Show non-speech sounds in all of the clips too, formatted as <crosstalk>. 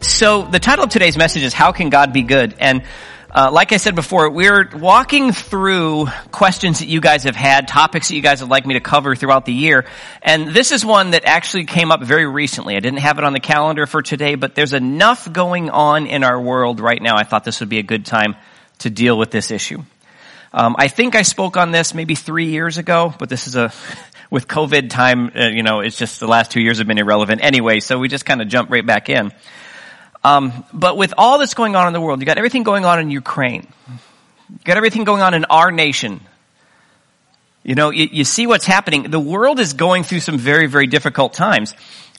So the title of today's message is How Can God Be Good? And uh, like I said before, we're walking through questions that you guys have had, topics that you guys would like me to cover throughout the year. And this is one that actually came up very recently. I didn't have it on the calendar for today, but there's enough going on in our world right now. I thought this would be a good time to deal with this issue. Um, I think I spoke on this maybe three years ago, but this is a <laughs> with COVID time. Uh, you know, it's just the last two years have been irrelevant anyway. So we just kind of jump right back in. Um, but with all that's going on in the world, you got everything going on in Ukraine. You got everything going on in our nation. You know, you, you see what's happening. The world is going through some very, very difficult times.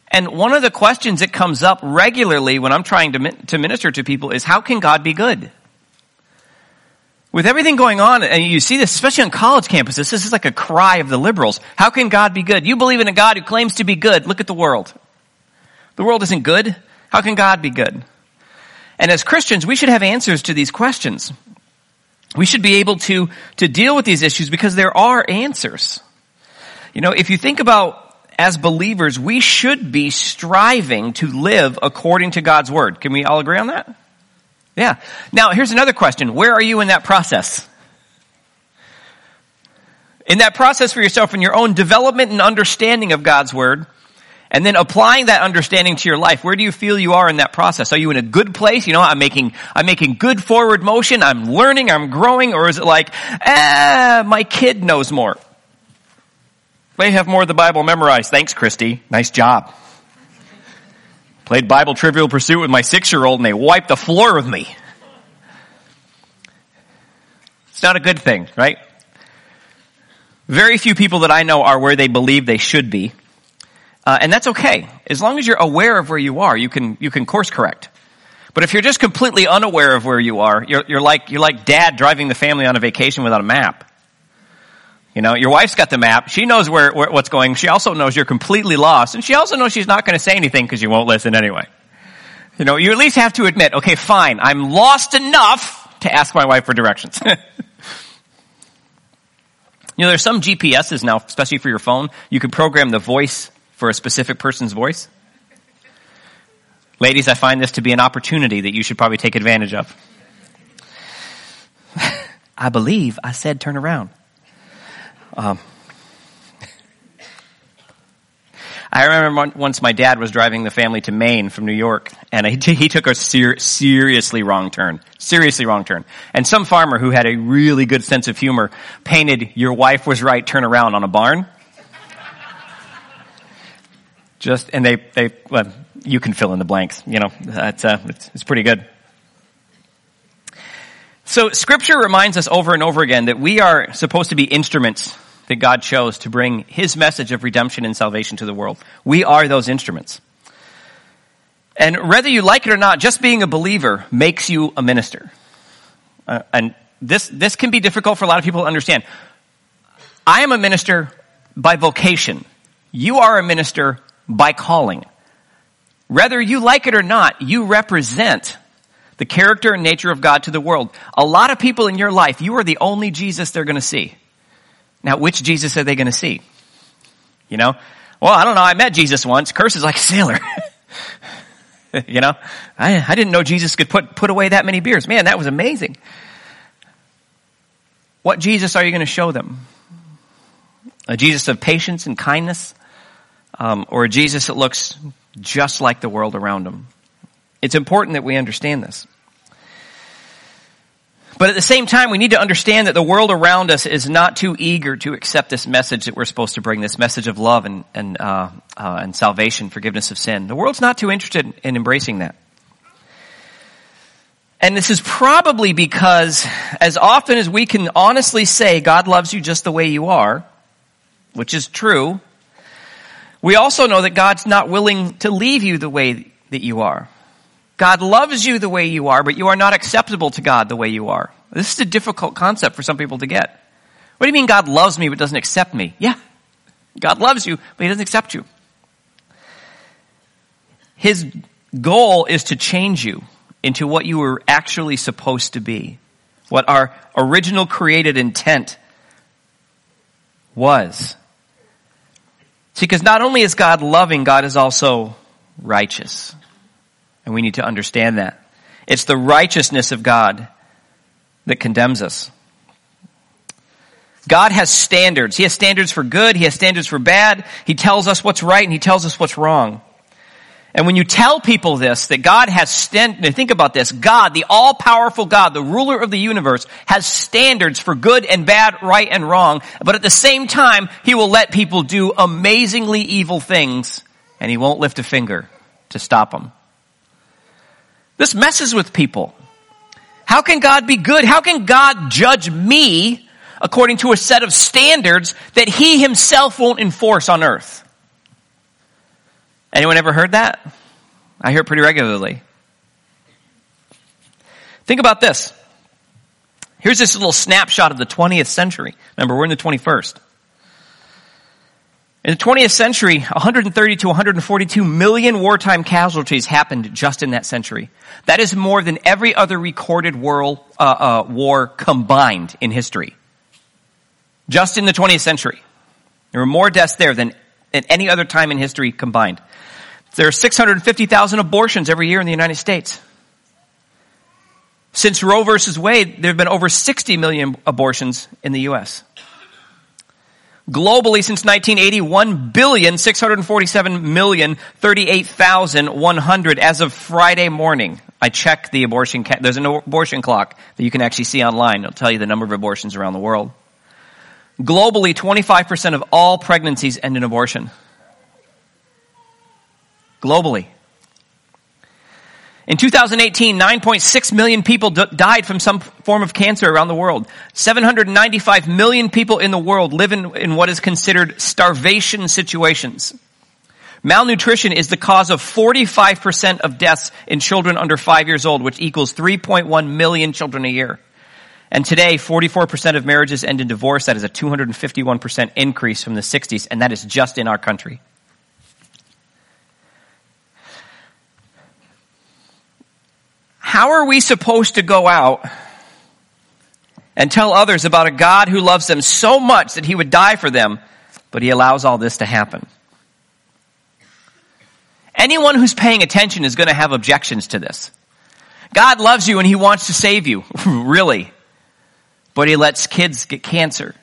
And one of the questions that comes up regularly when I'm trying to, to minister to people is how can God be good? With everything going on, and you see this especially on college campuses, this is like a cry of the liberals. How can God be good? You believe in a God who claims to be good. Look at the world. The world isn't good. How can God be good? And as Christians, we should have answers to these questions. We should be able to, to deal with these issues because there are answers. You know, if you think about as believers, we should be striving to live according to God's word. Can we all agree on that? Yeah. Now, here's another question. Where are you in that process? In that process for yourself, in your own development and understanding of God's word, and then applying that understanding to your life, where do you feel you are in that process? Are you in a good place? You know, I'm making, I'm making good forward motion. I'm learning. I'm growing. Or is it like, ah, my kid knows more. They have more of the Bible memorized. Thanks, Christy. Nice job. Played Bible Trivial Pursuit with my six year old and they wiped the floor with me. It's not a good thing, right? Very few people that I know are where they believe they should be. Uh, and that's okay. As long as you're aware of where you are, you can, you can course correct. But if you're just completely unaware of where you are, you're, you're like, you're like dad driving the family on a vacation without a map. You know, your wife's got the map. She knows where, where what's going. She also knows you're completely lost. And she also knows she's not going to say anything because you won't listen anyway. You know, you at least have to admit, okay, fine, I'm lost enough to ask my wife for directions. <laughs> you know, there's some GPSs now, especially for your phone. You can program the voice for a specific person's voice? Ladies, I find this to be an opportunity that you should probably take advantage of. <laughs> I believe I said turn around. Um, I remember once my dad was driving the family to Maine from New York, and <laughs> he took a ser- seriously wrong turn. Seriously wrong turn. And some farmer who had a really good sense of humor painted "Your wife was right, turn around" on a barn. Just, and they, they, well, you can fill in the blanks, you know, that's, uh, it's, it's pretty good. So scripture reminds us over and over again that we are supposed to be instruments that God chose to bring his message of redemption and salvation to the world. We are those instruments. And whether you like it or not, just being a believer makes you a minister. Uh, and this, this can be difficult for a lot of people to understand. I am a minister by vocation. You are a minister by calling. Whether you like it or not, you represent the character and nature of God to the world. A lot of people in your life, you are the only Jesus they're going to see. Now, which Jesus are they going to see? You know? Well, I don't know. I met Jesus once. Curse is like a sailor. <laughs> you know? I, I didn't know Jesus could put, put away that many beers. Man, that was amazing. What Jesus are you going to show them? A Jesus of patience and kindness? Um, or a Jesus that looks just like the world around him. It's important that we understand this. But at the same time, we need to understand that the world around us is not too eager to accept this message that we're supposed to bring, this message of love and, and, uh, uh, and salvation, forgiveness of sin. The world's not too interested in embracing that. And this is probably because as often as we can honestly say God loves you just the way you are, which is true, we also know that God's not willing to leave you the way that you are. God loves you the way you are, but you are not acceptable to God the way you are. This is a difficult concept for some people to get. What do you mean God loves me but doesn't accept me? Yeah. God loves you, but he doesn't accept you. His goal is to change you into what you were actually supposed to be. What our original created intent was. See, because not only is God loving, God is also righteous. And we need to understand that. It's the righteousness of God that condemns us. God has standards. He has standards for good. He has standards for bad. He tells us what's right and he tells us what's wrong. And when you tell people this, that God has stand, think about this, God, the all-powerful God, the ruler of the universe, has standards for good and bad, right and wrong, but at the same time, He will let people do amazingly evil things, and He won't lift a finger to stop them. This messes with people. How can God be good? How can God judge me according to a set of standards that He Himself won't enforce on earth? Anyone ever heard that? I hear it pretty regularly. Think about this. Here's this little snapshot of the 20th century. Remember, we're in the 21st. In the 20th century, 130 to 142 million wartime casualties happened just in that century. That is more than every other recorded world uh, uh, war combined in history. Just in the 20th century, there were more deaths there than at any other time in history combined. There are 650,000 abortions every year in the United States. Since Roe versus Wade, there have been over 60 million abortions in the U.S. Globally, since 1980, 1 billion, 647 million, 38,100 as of Friday morning. I checked the abortion, ca- there's an abortion clock that you can actually see online. It'll tell you the number of abortions around the world. Globally, 25% of all pregnancies end in abortion globally. In 2018, 9.6 million people d- died from some form of cancer around the world. 795 million people in the world live in, in what is considered starvation situations. Malnutrition is the cause of 45% of deaths in children under 5 years old, which equals 3.1 million children a year. And today, 44% of marriages end in divorce. That is a 251% increase from the 60s, and that is just in our country. How are we supposed to go out and tell others about a God who loves them so much that he would die for them, but he allows all this to happen? Anyone who's paying attention is going to have objections to this. God loves you and he wants to save you. <laughs> really. But he lets kids get cancer.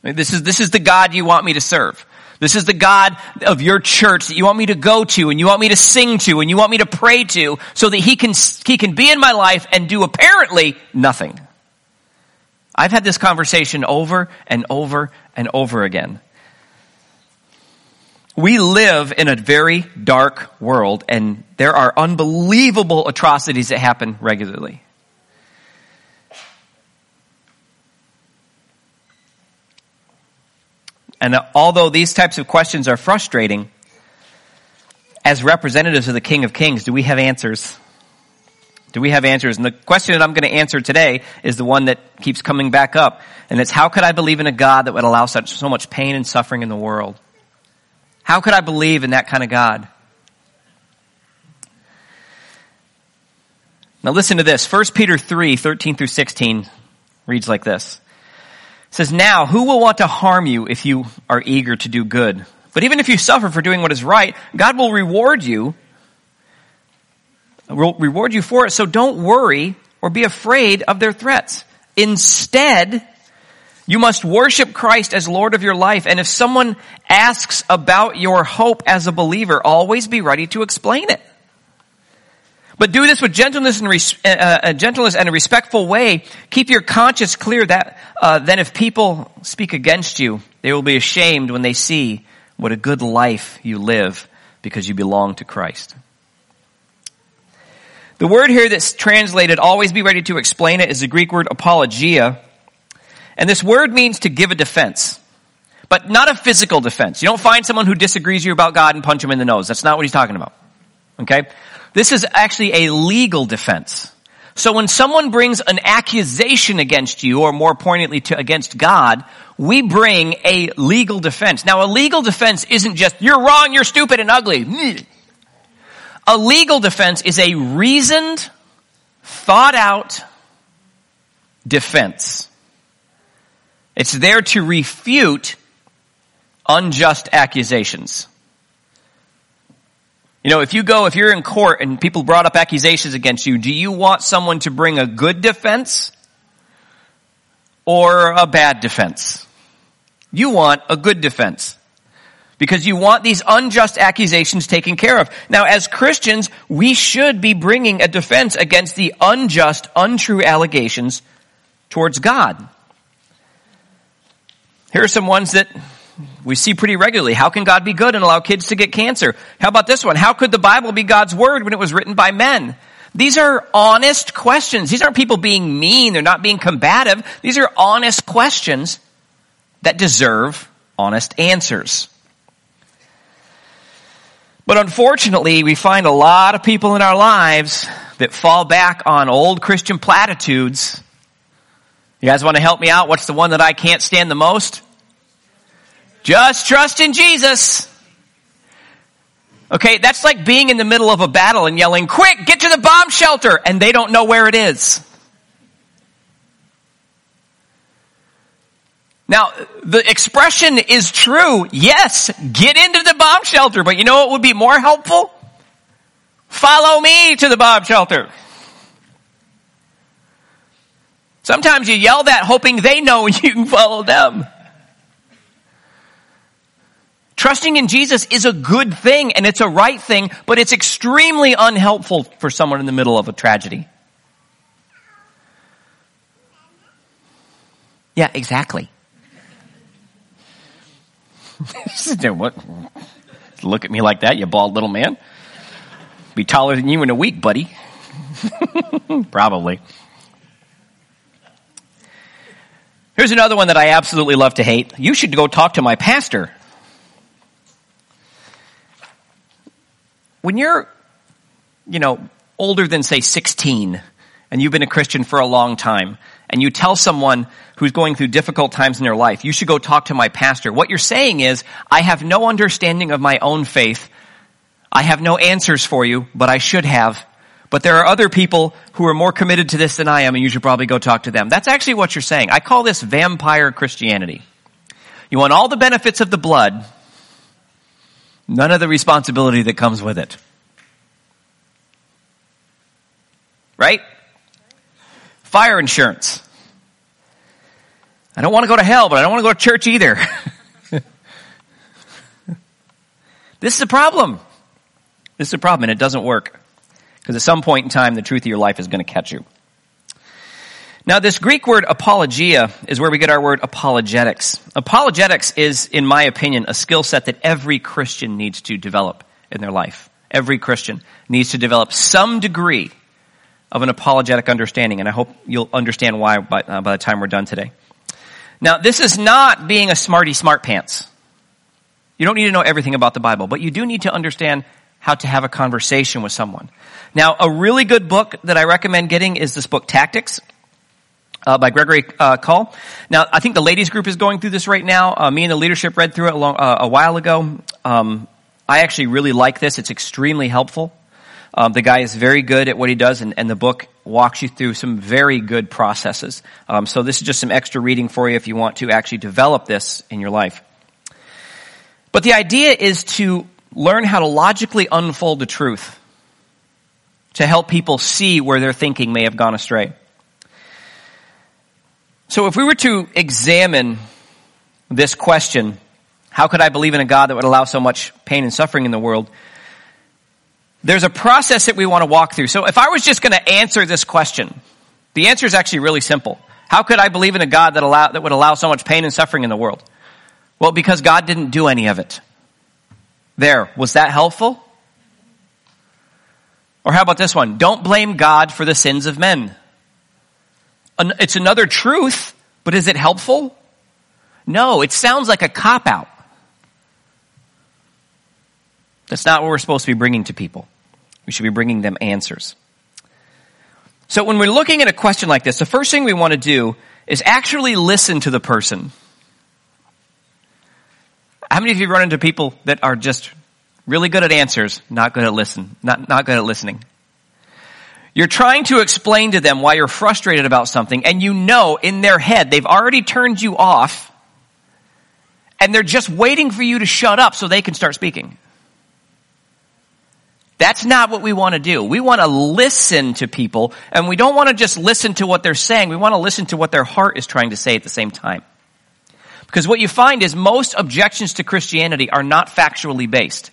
This is, this is the God you want me to serve. This is the God of your church that you want me to go to and you want me to sing to and you want me to pray to so that he can, he can be in my life and do apparently nothing. I've had this conversation over and over and over again. We live in a very dark world and there are unbelievable atrocities that happen regularly. And although these types of questions are frustrating, as representatives of the King of Kings, do we have answers? Do we have answers? And the question that I'm going to answer today is the one that keeps coming back up. And it's how could I believe in a God that would allow such, so much pain and suffering in the world? How could I believe in that kind of God? Now listen to this. 1 Peter 3, 13 through 16 reads like this says, Now, who will want to harm you if you are eager to do good? But even if you suffer for doing what is right, God will reward you, will reward you for it. So don't worry or be afraid of their threats. Instead, you must worship Christ as Lord of your life. And if someone asks about your hope as a believer, always be ready to explain it. But do this with gentleness and res- uh, uh, gentleness and a respectful way. Keep your conscience clear that uh, then if people speak against you, they will be ashamed when they see what a good life you live because you belong to Christ. The word here that's translated, always be ready to explain it, is the Greek word apologia. And this word means to give a defense. But not a physical defense. You don't find someone who disagrees you about God and punch him in the nose. That's not what he's talking about. Okay? This is actually a legal defense. So when someone brings an accusation against you, or more poignantly to, against God, we bring a legal defense. Now a legal defense isn't just, you're wrong, you're stupid and ugly. <laughs> A legal defense is a reasoned, thought out defense. It's there to refute unjust accusations. You know, if you go, if you're in court and people brought up accusations against you, do you want someone to bring a good defense or a bad defense? You want a good defense because you want these unjust accusations taken care of. Now, as Christians, we should be bringing a defense against the unjust, untrue allegations towards God. Here are some ones that we see pretty regularly. How can God be good and allow kids to get cancer? How about this one? How could the Bible be God's word when it was written by men? These are honest questions. These aren't people being mean. They're not being combative. These are honest questions that deserve honest answers. But unfortunately, we find a lot of people in our lives that fall back on old Christian platitudes. You guys want to help me out? What's the one that I can't stand the most? Just trust in Jesus. Okay, that's like being in the middle of a battle and yelling, quick, get to the bomb shelter, and they don't know where it is. Now, the expression is true. Yes, get into the bomb shelter, but you know what would be more helpful? Follow me to the bomb shelter. Sometimes you yell that hoping they know and <laughs> you can follow them. Trusting in Jesus is a good thing and it's a right thing, but it's extremely unhelpful for someone in the middle of a tragedy. Yeah, exactly. <laughs> what? Look at me like that, you bald little man. Be taller than you in a week, buddy. <laughs> Probably. Here's another one that I absolutely love to hate. You should go talk to my pastor. When you're, you know, older than say 16 and you've been a Christian for a long time and you tell someone who's going through difficult times in their life, you should go talk to my pastor. What you're saying is, I have no understanding of my own faith. I have no answers for you, but I should have. But there are other people who are more committed to this than I am, and you should probably go talk to them. That's actually what you're saying. I call this vampire Christianity. You want all the benefits of the blood, none of the responsibility that comes with it. Right? Fire insurance. I don't want to go to hell, but I don't want to go to church either. <laughs> this is a problem. This is a problem, and it doesn't work. Because at some point in time, the truth of your life is going to catch you. Now, this Greek word apologia is where we get our word apologetics. Apologetics is, in my opinion, a skill set that every Christian needs to develop in their life. Every Christian needs to develop some degree of an apologetic understanding, and I hope you'll understand why by, uh, by the time we're done today. Now, this is not being a smarty smart pants. You don't need to know everything about the Bible, but you do need to understand how to have a conversation with someone. Now, a really good book that I recommend getting is this book, Tactics. Uh, by Gregory uh, Koukl. Now, I think the ladies group is going through this right now. Uh, me and the leadership read through it a, long, uh, a while ago. Um, I actually really like this. It's extremely helpful. Um, the guy is very good at what he does, and, and the book walks you through some very good processes. Um, so this is just some extra reading for you if you want to actually develop this in your life. But the idea is to learn how to logically unfold the truth to help people see where their thinking may have gone astray. So if we were to examine this question, how could I believe in a God that would allow so much pain and suffering in the world? There's a process that we want to walk through. So if I was just going to answer this question, the answer is actually really simple. How could I believe in a God that allow, that would allow so much pain and suffering in the world? Well, because God didn't do any of it. There. Was that helpful? Or how about this one? Don't blame God for the sins of men. It's another truth, but is it helpful? No, it sounds like a cop out. That's not what we're supposed to be bringing to people. We should be bringing them answers. So when we're looking at a question like this, the first thing we want to do is actually listen to the person. How many of you run into people that are just really good at answers, not good at listen, not, not good at listening? You're trying to explain to them why you're frustrated about something, and you know in their head they've already turned you off, and they're just waiting for you to shut up so they can start speaking. That's not what we want to do. We want to listen to people, and we don't want to just listen to what they're saying. We want to listen to what their heart is trying to say at the same time. Because what you find is most objections to Christianity are not factually based.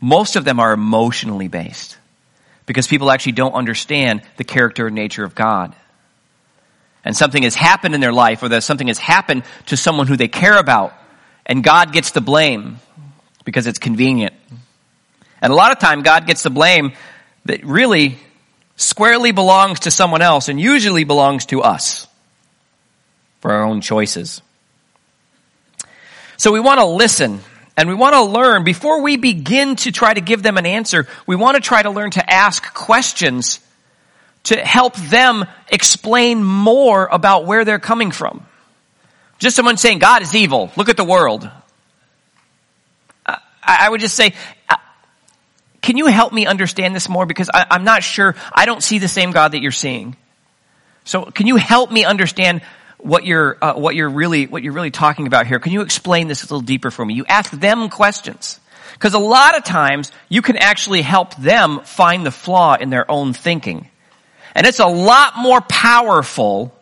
Most of them are emotionally based. Because people actually don't understand the character and nature of God. And something has happened in their life, or that something has happened to someone who they care about, and God gets the blame because it's convenient. And a lot of time God gets the blame that really squarely belongs to someone else and usually belongs to us for our own choices. So we want to listen and we want to learn before we begin to try to give them an answer. We want to try to learn to ask questions to help them explain more about where they're coming from. Just someone saying God is evil. Look at the world. I would just say, uh, can you help me understand this more? Because I, am not sure. I don't see the same God that you're seeing. So can you help me understand what you're uh, what you're really what you're really talking about here. Can you explain this a little deeper for me? You ask them questions. Because a lot of times you can actually help them find the flaw in their own thinking. And it's a lot more powerful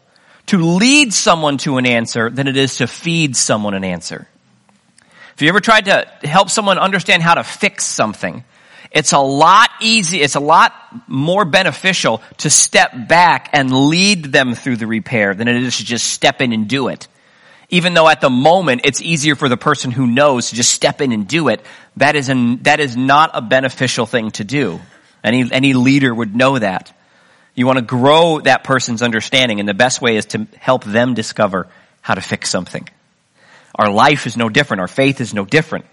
to lead someone to an answer than it is to feed someone an answer. If you ever tried to help someone understand how to fix something, it's a lot easy, it's a lot more beneficial to step back and lead them through the repair than it is to just step in and do it. Even though at the moment it's easier for the person who knows to just step in and do it, that is an, that is not a beneficial thing to do. Any, any leader would know that. You want to grow that person's understanding and the best way is to help them discover how to fix something. Our life is no different. Our faith is no different.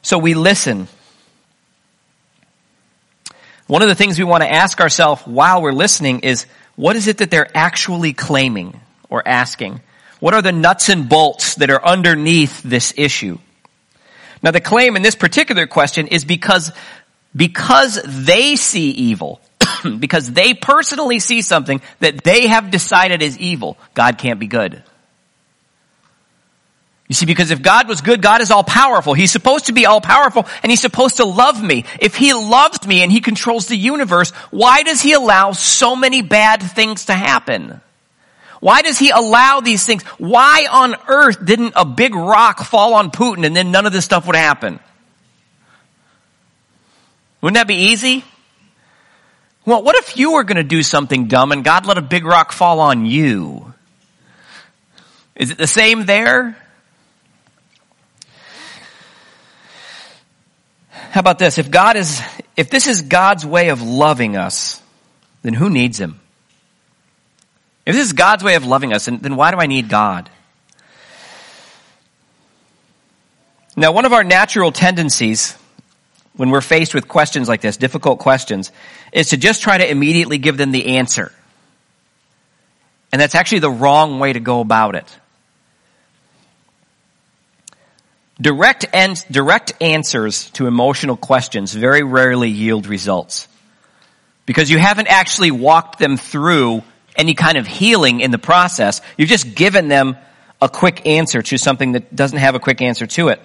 So we listen one of the things we want to ask ourselves while we're listening is, what is it that they're actually claiming or asking? What are the nuts and bolts that are underneath this issue? Now the claim in this particular question is because, because they see evil, <clears throat> because they personally see something that they have decided is evil, God can't be good. You see, because if God was good, God is all powerful. He's supposed to be all powerful and he's supposed to love me. If he loves me and he controls the universe, why does he allow so many bad things to happen? Why does he allow these things? Why on earth didn't a big rock fall on Putin and then none of this stuff would happen? Wouldn't that be easy? Well, what if you were going to do something dumb and God let a big rock fall on you? Is it the same there? How about this? If God is, if this is God's way of loving us, then who needs Him? If this is God's way of loving us, then why do I need God? Now, one of our natural tendencies when we're faced with questions like this, difficult questions, is to just try to immediately give them the answer. And that's actually the wrong way to go about it. Direct, and, direct answers to emotional questions very rarely yield results. Because you haven't actually walked them through any kind of healing in the process. You've just given them a quick answer to something that doesn't have a quick answer to it.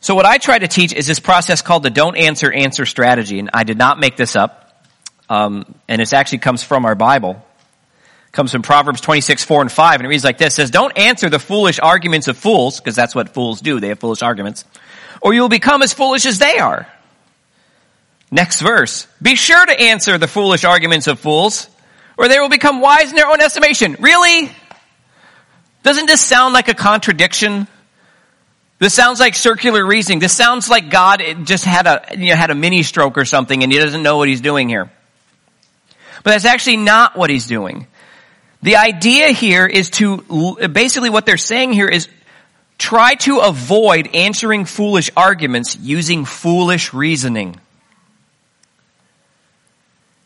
So what I try to teach is this process called the don't answer answer strategy. And I did not make this up. Um, and it actually comes from our Bible comes from Proverbs 26, 4 and 5, and it reads like this, says, don't answer the foolish arguments of fools, because that's what fools do, they have foolish arguments, or you will become as foolish as they are. Next verse, be sure to answer the foolish arguments of fools, or they will become wise in their own estimation. Really? Doesn't this sound like a contradiction? This sounds like circular reasoning. This sounds like God just had a, you know, had a mini stroke or something and he doesn't know what he's doing here. But that's actually not what he's doing. The idea here is to, basically what they're saying here is try to avoid answering foolish arguments using foolish reasoning.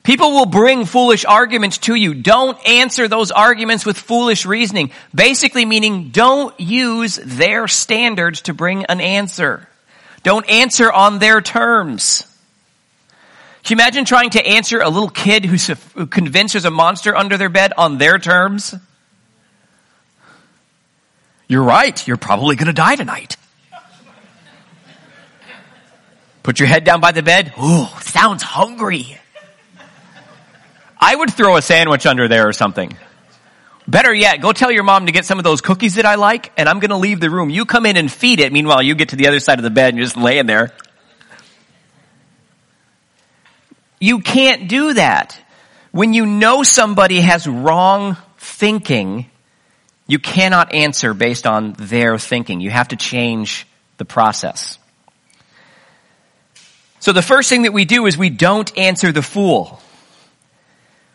People will bring foolish arguments to you. Don't answer those arguments with foolish reasoning. Basically meaning don't use their standards to bring an answer. Don't answer on their terms. Can you imagine trying to answer a little kid who's who convinced there's a monster under their bed on their terms? You're right. You're probably going to die tonight. Put your head down by the bed. Ooh, sounds hungry. I would throw a sandwich under there or something. Better yet, go tell your mom to get some of those cookies that I like, and I'm gonna leave the room. You come in and feed it. Meanwhile, you get to the other side of the bed and you're just laying there. You can't do that. When you know somebody has wrong thinking, you cannot answer based on their thinking. You have to change the process. So the first thing that we do is we don't answer the fool.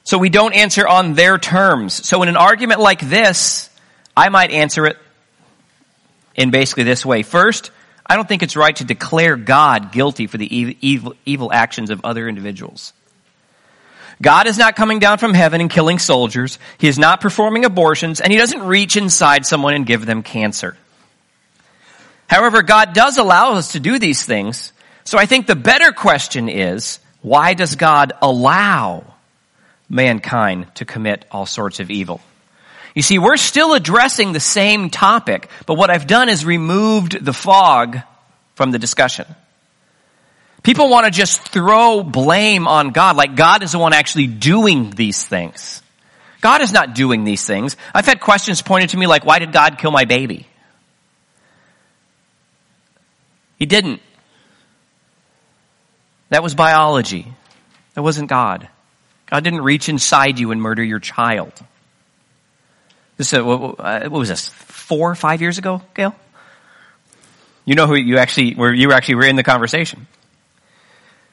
So we don't answer on their terms. So in an argument like this, I might answer it in basically this way. First, I don't think it's right to declare God guilty for the evil, evil, actions of other individuals. God is not coming down from heaven and killing soldiers. He is not performing abortions and he doesn't reach inside someone and give them cancer. However, God does allow us to do these things. So I think the better question is, why does God allow mankind to commit all sorts of evil. You see, we're still addressing the same topic, but what I've done is removed the fog from the discussion. People want to just throw blame on God, like God is the one actually doing these things. God is not doing these things. I've had questions pointed to me like, why did God kill my baby? He didn't. That was biology. That wasn't God. God didn't reach inside you and murder your child. This, uh, what, was this? Four, or five years ago, Gail? You know who you actually were, you actually were in the conversation.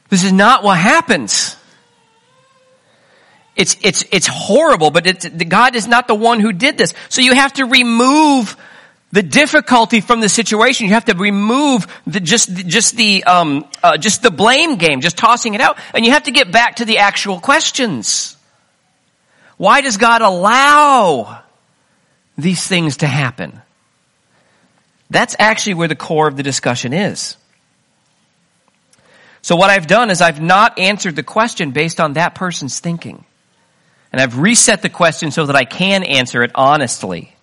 This is not what happens. It's, it's, it's horrible, but it's, God is not the one who did this. So you have to remove the difficulty from the situation. You have to remove the, just, just the, um, uh, just the blame game, just tossing it out. And you have to get back to the actual questions. Why does God allow these things to happen? That's actually where the core of the discussion is. So what I've done is I've not answered the question based on that person's thinking. And I've reset the question so that I can answer it honestly.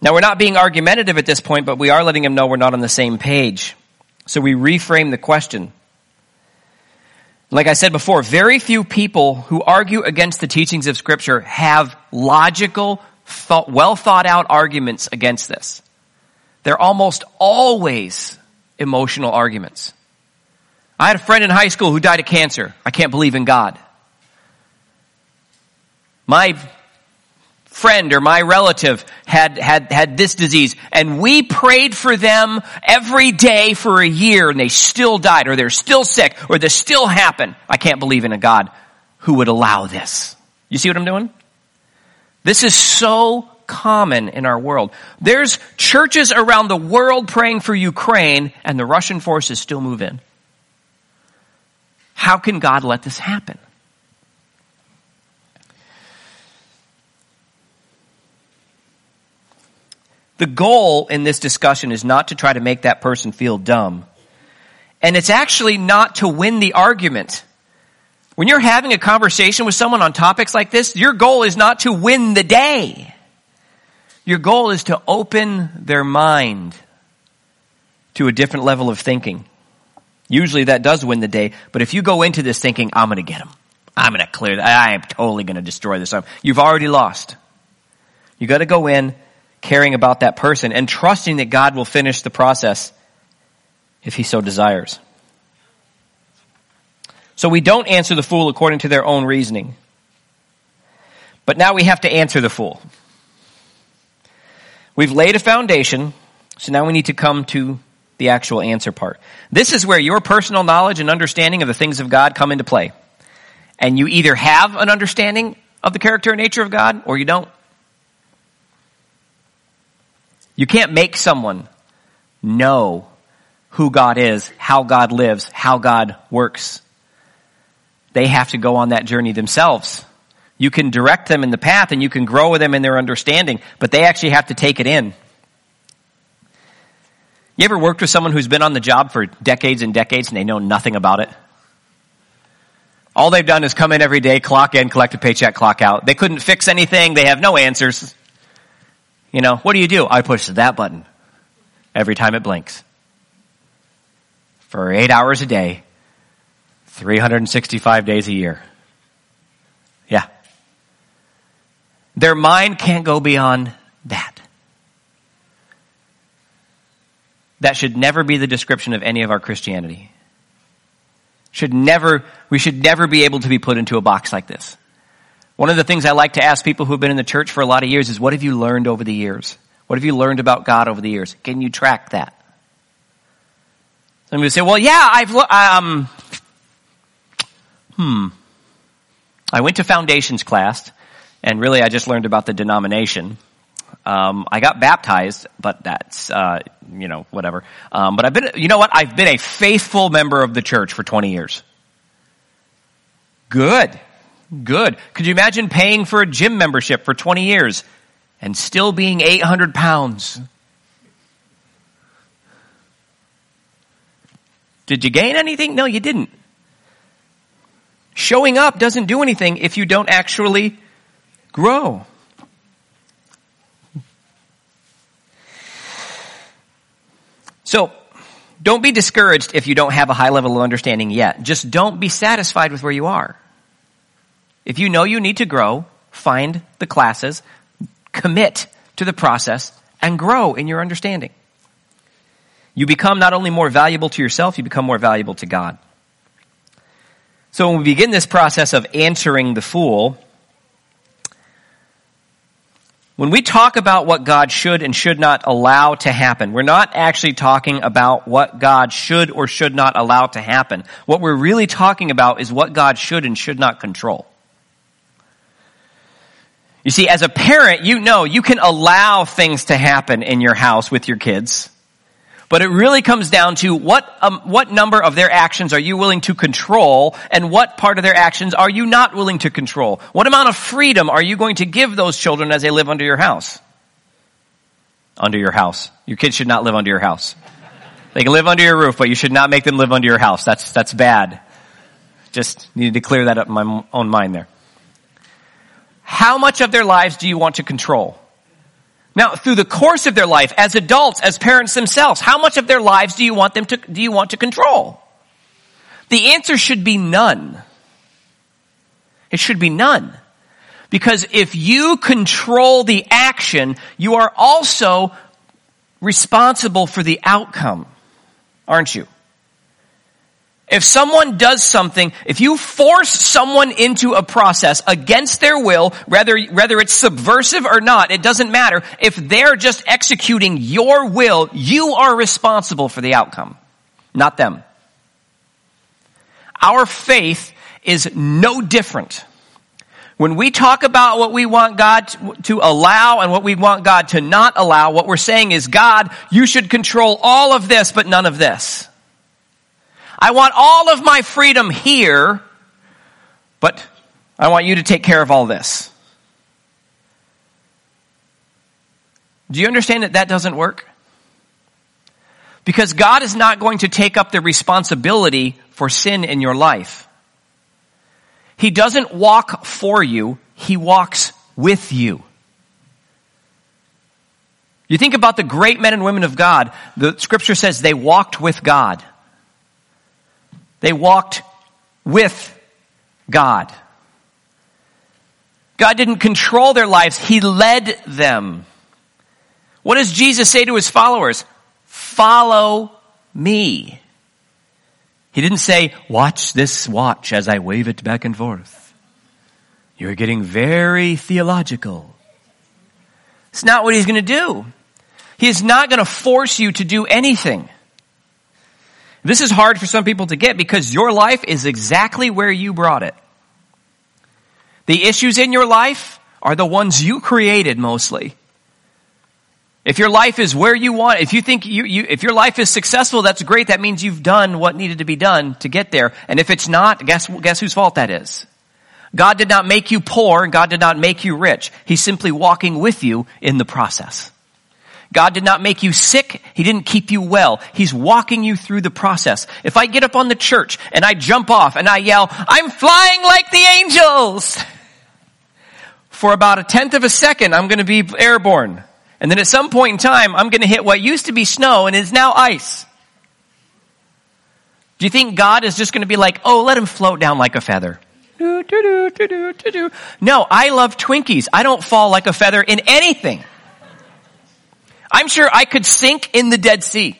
Now we're not being argumentative at this point, but we are letting him know we're not on the same page. So we reframe the question. Like I said before, very few people who argue against the teachings of scripture have logical, thought, well thought out arguments against this. They're almost always emotional arguments. I had a friend in high school who died of cancer. I can't believe in God. My friend or my relative had, had, had this disease and we prayed for them every day for a year and they still died or they're still sick or this still happened. I can't believe in a God who would allow this. You see what I'm doing? This is so common in our world. There's churches around the world praying for Ukraine and the Russian forces still move in. How can God let this happen? The goal in this discussion is not to try to make that person feel dumb. And it's actually not to win the argument. When you're having a conversation with someone on topics like this, your goal is not to win the day. Your goal is to open their mind to a different level of thinking. Usually that does win the day, but if you go into this thinking, I'm gonna get them. I'm gonna clear. I am totally gonna destroy this. You've already lost. You gotta go in caring about that person and trusting that God will finish the process if he so desires. So we don't answer the fool according to their own reasoning. But now we have to answer the fool. We've laid a foundation, so now we need to come to the actual answer part. This is where your personal knowledge and understanding of the things of God come into play. And you either have an understanding of the character and nature of God or you don't. You can't make someone know who God is, how God lives, how God works. They have to go on that journey themselves. You can direct them in the path and you can grow with them in their understanding, but they actually have to take it in. You ever worked with someone who's been on the job for decades and decades and they know nothing about it? All they've done is come in every day, clock in, collect a paycheck, clock out. They couldn't fix anything. They have no answers. You know, what do you do? I push that button every time it blinks. for eight hours a day, 365 days a year. Yeah. Their mind can't go beyond that. That should never be the description of any of our Christianity. Should never, we should never be able to be put into a box like this. One of the things I like to ask people who've been in the church for a lot of years is, what have you learned over the years? What have you learned about God over the years? Can you track that? Some people say, well, yeah, I've, um, hmm. I went to foundations class, and really I just learned about the denomination. Um, I got baptized, but that's uh, you know whatever. Um, but I've been, you know what? I've been a faithful member of the church for 20 years. Good, good. Could you imagine paying for a gym membership for 20 years and still being 800 pounds? Did you gain anything? No, you didn't. Showing up doesn't do anything if you don't actually grow. So, don't be discouraged if you don't have a high level of understanding yet. Just don't be satisfied with where you are. If you know you need to grow, find the classes, commit to the process, and grow in your understanding. You become not only more valuable to yourself, you become more valuable to God. So when we begin this process of answering the fool, when we talk about what God should and should not allow to happen, we're not actually talking about what God should or should not allow to happen. What we're really talking about is what God should and should not control. You see, as a parent, you know you can allow things to happen in your house with your kids. But it really comes down to what, um, what number of their actions are you willing to control and what part of their actions are you not willing to control? What amount of freedom are you going to give those children as they live under your house? Under your house. Your kids should not live under your house. They can live under your roof, but you should not make them live under your house. That's, that's bad. Just needed to clear that up in my own mind there. How much of their lives do you want to control? Now, through the course of their life, as adults, as parents themselves, how much of their lives do you want them to, do you want to control? The answer should be none. It should be none. Because if you control the action, you are also responsible for the outcome, aren't you? If someone does something, if you force someone into a process against their will, whether, whether it's subversive or not, it doesn't matter. If they're just executing your will, you are responsible for the outcome, not them. Our faith is no different. When we talk about what we want God to allow and what we want God to not allow, what we're saying is, God, you should control all of this, but none of this. I want all of my freedom here, but I want you to take care of all this. Do you understand that that doesn't work? Because God is not going to take up the responsibility for sin in your life. He doesn't walk for you, He walks with you. You think about the great men and women of God, the scripture says they walked with God. They walked with God. God didn't control their lives. He led them. What does Jesus say to his followers? Follow me. He didn't say, watch this watch as I wave it back and forth. You're getting very theological. It's not what he's going to do. He is not going to force you to do anything. This is hard for some people to get because your life is exactly where you brought it. The issues in your life are the ones you created mostly. If your life is where you want, if you think you, you, if your life is successful, that's great. That means you've done what needed to be done to get there. And if it's not, guess, guess whose fault that is? God did not make you poor. And God did not make you rich. He's simply walking with you in the process. God did not make you sick. He didn't keep you well. He's walking you through the process. If I get up on the church and I jump off and I yell, I'm flying like the angels. For about a tenth of a second, I'm going to be airborne. And then at some point in time, I'm going to hit what used to be snow and is now ice. Do you think God is just going to be like, oh, let him float down like a feather? No, I love Twinkies. I don't fall like a feather in anything. I'm sure I could sink in the Dead Sea.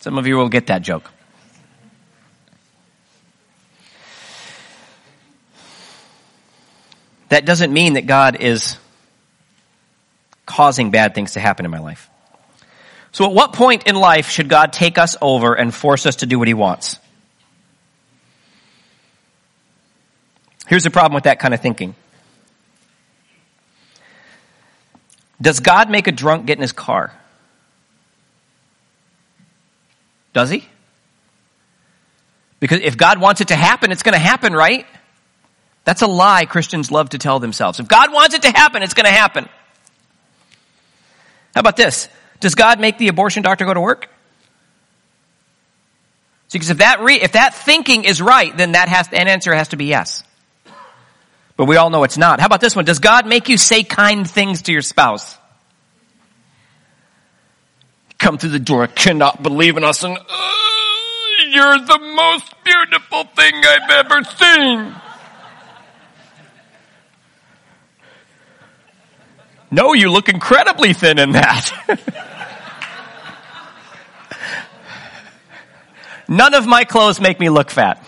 Some of you will get that joke. That doesn't mean that God is causing bad things to happen in my life. So at what point in life should God take us over and force us to do what he wants? Here's the problem with that kind of thinking. Does God make a drunk get in his car? Does he? Because if God wants it to happen, it's going to happen, right? That's a lie Christians love to tell themselves. If God wants it to happen, it's going to happen. How about this? Does God make the abortion doctor go to work? See, because if that re- if that thinking is right, then that has to, an answer has to be yes. But we all know it's not. How about this one? Does God make you say kind things to your spouse? Come through the door, cannot believe in us, and uh, you're the most beautiful thing I've ever seen. No, you look incredibly thin in that. <laughs> None of my clothes make me look fat.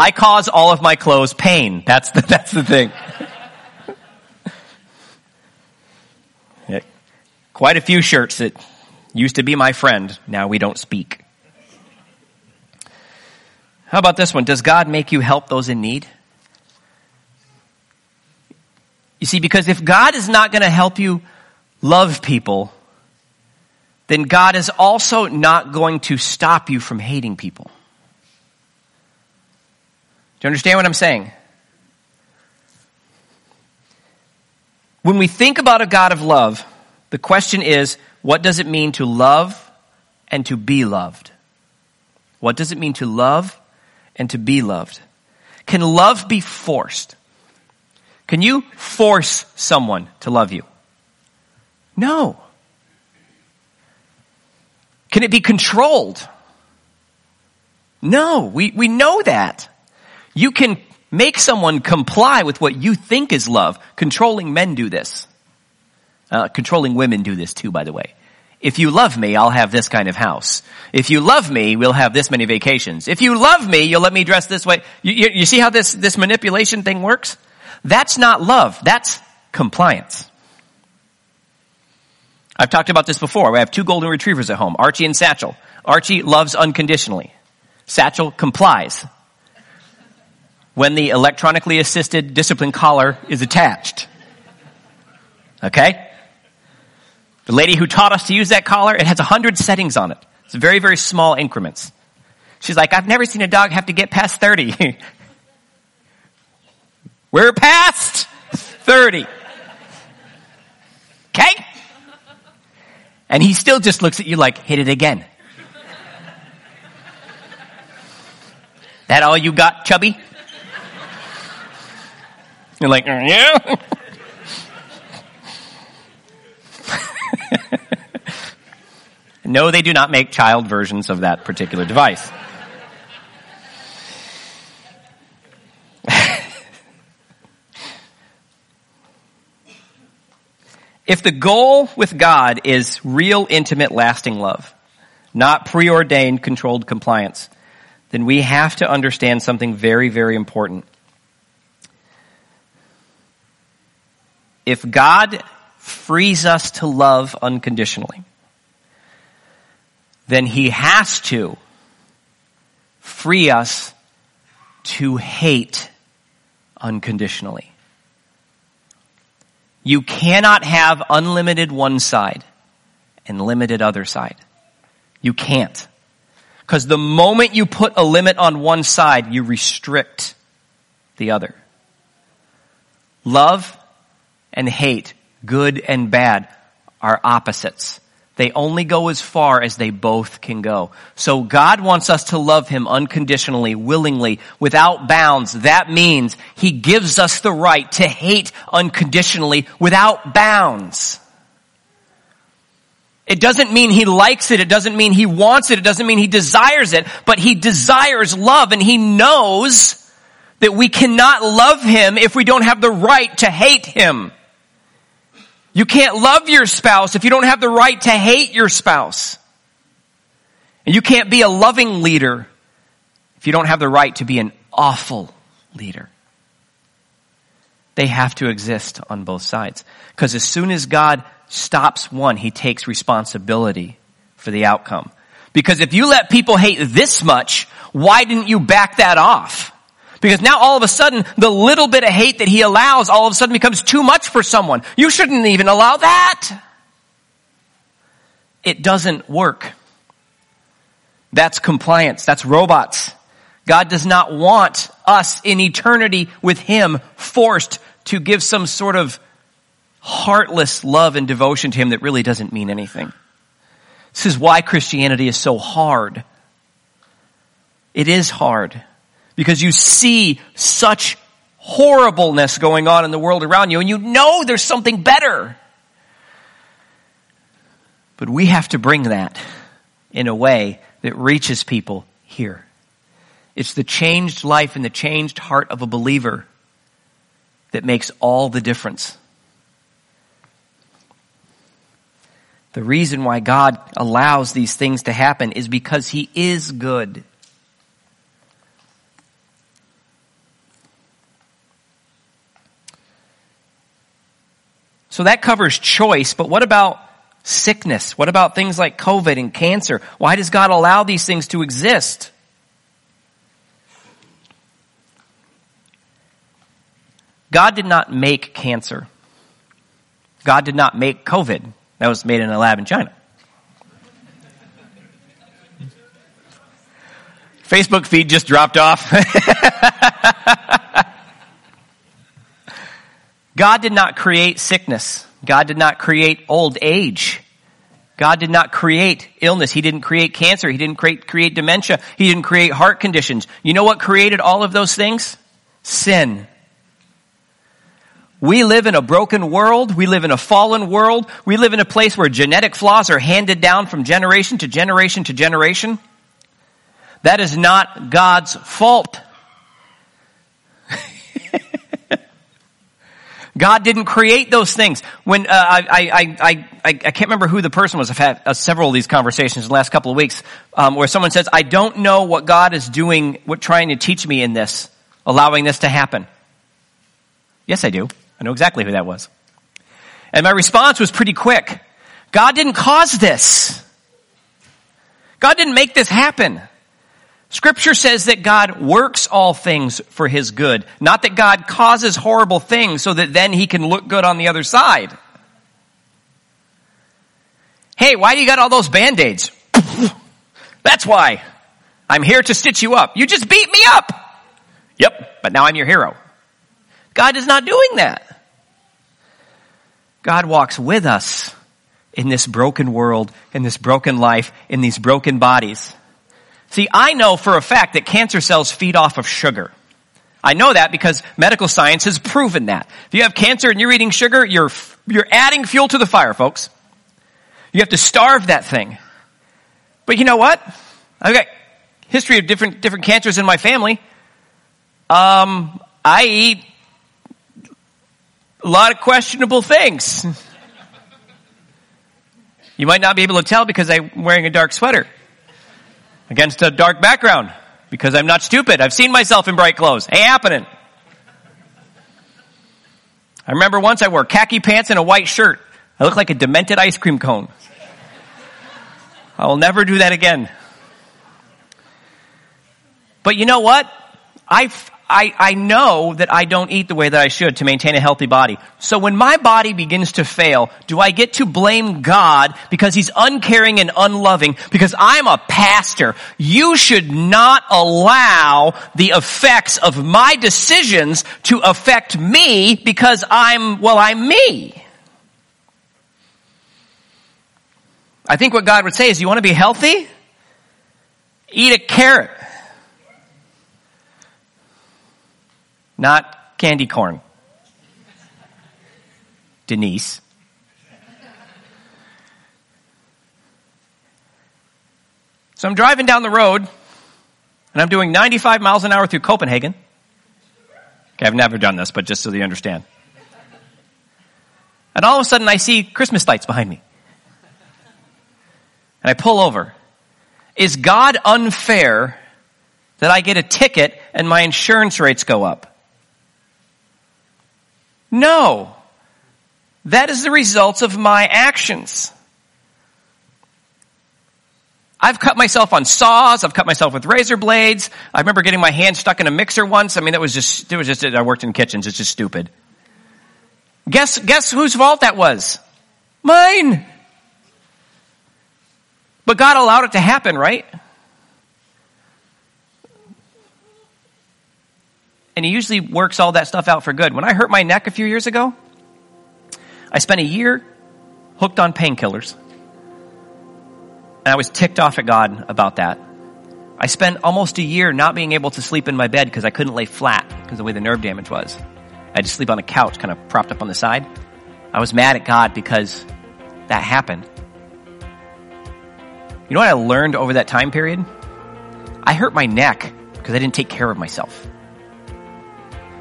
I cause all of my clothes pain. That's the, <laughs> that's the thing. Quite a few shirts that used to be my friend. Now we don't speak. How about this one? Does God make you help those in need? You see, because if God is not going to help you love people, then God is also not going to stop you from hating people. Do you understand what I'm saying? When we think about a God of love, the question is, what does it mean to love and to be loved? What does it mean to love and to be loved? Can love be forced? Can you force someone to love you? No. Can it be controlled? No, we, we know that. You can make someone comply with what you think is love. Controlling men do this. Uh, controlling women do this too, by the way. If you love me, I'll have this kind of house. If you love me, we'll have this many vacations. If you love me, you'll let me dress this way. You, you, you see how this, this manipulation thing works? That's not love. That's compliance. I've talked about this before. We have two golden retrievers at home, Archie and Satchel. Archie loves unconditionally. Satchel complies when the electronically assisted discipline collar is attached. Okay? The lady who taught us to use that collar, it has a hundred settings on it. It's very, very small increments. She's like, I've never seen a dog have to get past 30. <laughs> We're past 30. Okay? And he still just looks at you like, hit it again. that all you got, chubby? You're like, uh, yeah. no, they do not make child versions of that particular device. if the goal with God is real, intimate, lasting love, not preordained, controlled compliance, then we have to understand something very, very important. If God frees us to love unconditionally, then he has to free us to hate unconditionally. You cannot have unlimited one side and limited other side. You can't. Because the moment you put a limit on one side, you restrict the other. Love and hate, good and bad, are opposites. They only go as far as they both can go. So God wants us to love Him unconditionally, willingly, without bounds. That means He gives us the right to hate unconditionally without bounds. It doesn't mean he likes it. It doesn't mean he wants it. It doesn't mean he desires it, but he desires love and he knows that we cannot love him if we don't have the right to hate him. You can't love your spouse if you don't have the right to hate your spouse. And you can't be a loving leader if you don't have the right to be an awful leader. They have to exist on both sides. Because as soon as God stops one, he takes responsibility for the outcome. Because if you let people hate this much, why didn't you back that off? Because now all of a sudden, the little bit of hate that he allows all of a sudden becomes too much for someone. You shouldn't even allow that. It doesn't work. That's compliance. That's robots. God does not want us in eternity with Him forced to give some sort of heartless love and devotion to Him that really doesn't mean anything. This is why Christianity is so hard. It is hard because you see such horribleness going on in the world around you and you know there's something better. But we have to bring that in a way that reaches people here. It's the changed life and the changed heart of a believer that makes all the difference. The reason why God allows these things to happen is because He is good. So that covers choice, but what about sickness? What about things like COVID and cancer? Why does God allow these things to exist? God did not make cancer. God did not make COVID. That was made in a lab in China. <laughs> Facebook feed just dropped off. <laughs> God did not create sickness. God did not create old age. God did not create illness. He didn't create cancer. He didn't create, create dementia. He didn't create heart conditions. You know what created all of those things? Sin. We live in a broken world. We live in a fallen world. We live in a place where genetic flaws are handed down from generation to generation to generation. That is not God's fault. God didn't create those things. When uh, I, I, I, I, can't remember who the person was. I've had uh, several of these conversations in the last couple of weeks um, where someone says, "I don't know what God is doing, what trying to teach me in this, allowing this to happen." Yes, I do. I know exactly who that was. And my response was pretty quick. God didn't cause this. God didn't make this happen. Scripture says that God works all things for his good, not that God causes horrible things so that then he can look good on the other side. Hey, why do you got all those band-aids? <laughs> That's why. I'm here to stitch you up. You just beat me up. Yep, but now I'm your hero. God is not doing that. God walks with us in this broken world, in this broken life, in these broken bodies. See, I know for a fact that cancer cells feed off of sugar. I know that because medical science has proven that. If you have cancer and you're eating sugar, you're, you're adding fuel to the fire, folks. You have to starve that thing. But you know what? I've got history of different, different cancers in my family. Um, I eat a lot of questionable things. <laughs> You might not be able to tell because I'm wearing a dark sweater against a dark background because I'm not stupid. I've seen myself in bright clothes. Hey, happening. I remember once I wore khaki pants and a white shirt. I looked like a demented ice cream cone. I will never do that again. But you know what? I, I, I know that I don't eat the way that I should to maintain a healthy body. So when my body begins to fail, do I get to blame God because He's uncaring and unloving? Because I'm a pastor. You should not allow the effects of my decisions to affect me because I'm, well, I'm me. I think what God would say is, you want to be healthy? Eat a carrot. Not candy corn. Denise. So I'm driving down the road and I'm doing 95 miles an hour through Copenhagen. Okay, I've never done this, but just so you understand. And all of a sudden I see Christmas lights behind me. And I pull over. Is God unfair that I get a ticket and my insurance rates go up? No. That is the result of my actions. I've cut myself on saws. I've cut myself with razor blades. I remember getting my hand stuck in a mixer once. I mean, it was just, it was just, I worked in kitchens. It's just stupid. Guess, guess whose fault that was? Mine. But God allowed it to happen, right? And he usually works all that stuff out for good. When I hurt my neck a few years ago, I spent a year hooked on painkillers. And I was ticked off at God about that. I spent almost a year not being able to sleep in my bed because I couldn't lay flat because of the way the nerve damage was. I had to sleep on a couch, kind of propped up on the side. I was mad at God because that happened. You know what I learned over that time period? I hurt my neck because I didn't take care of myself.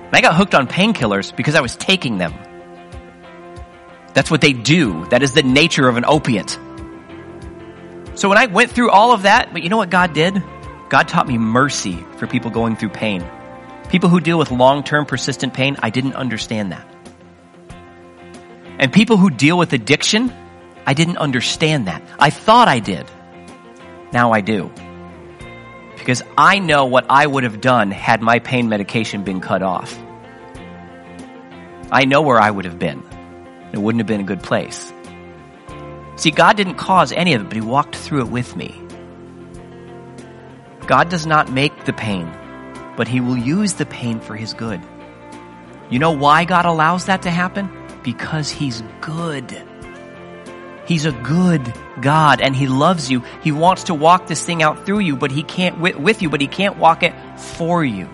And I got hooked on painkillers because I was taking them. That's what they do. That is the nature of an opiate. So when I went through all of that, but you know what God did? God taught me mercy for people going through pain. People who deal with long-term persistent pain, I didn't understand that. And people who deal with addiction, I didn't understand that. I thought I did. Now I do. Because I know what I would have done had my pain medication been cut off. I know where I would have been. It wouldn't have been a good place. See, God didn't cause any of it, but He walked through it with me. God does not make the pain, but He will use the pain for His good. You know why God allows that to happen? Because He's good. He's a good God and He loves you. He wants to walk this thing out through you, but He can't with, you, but He can't walk it for you.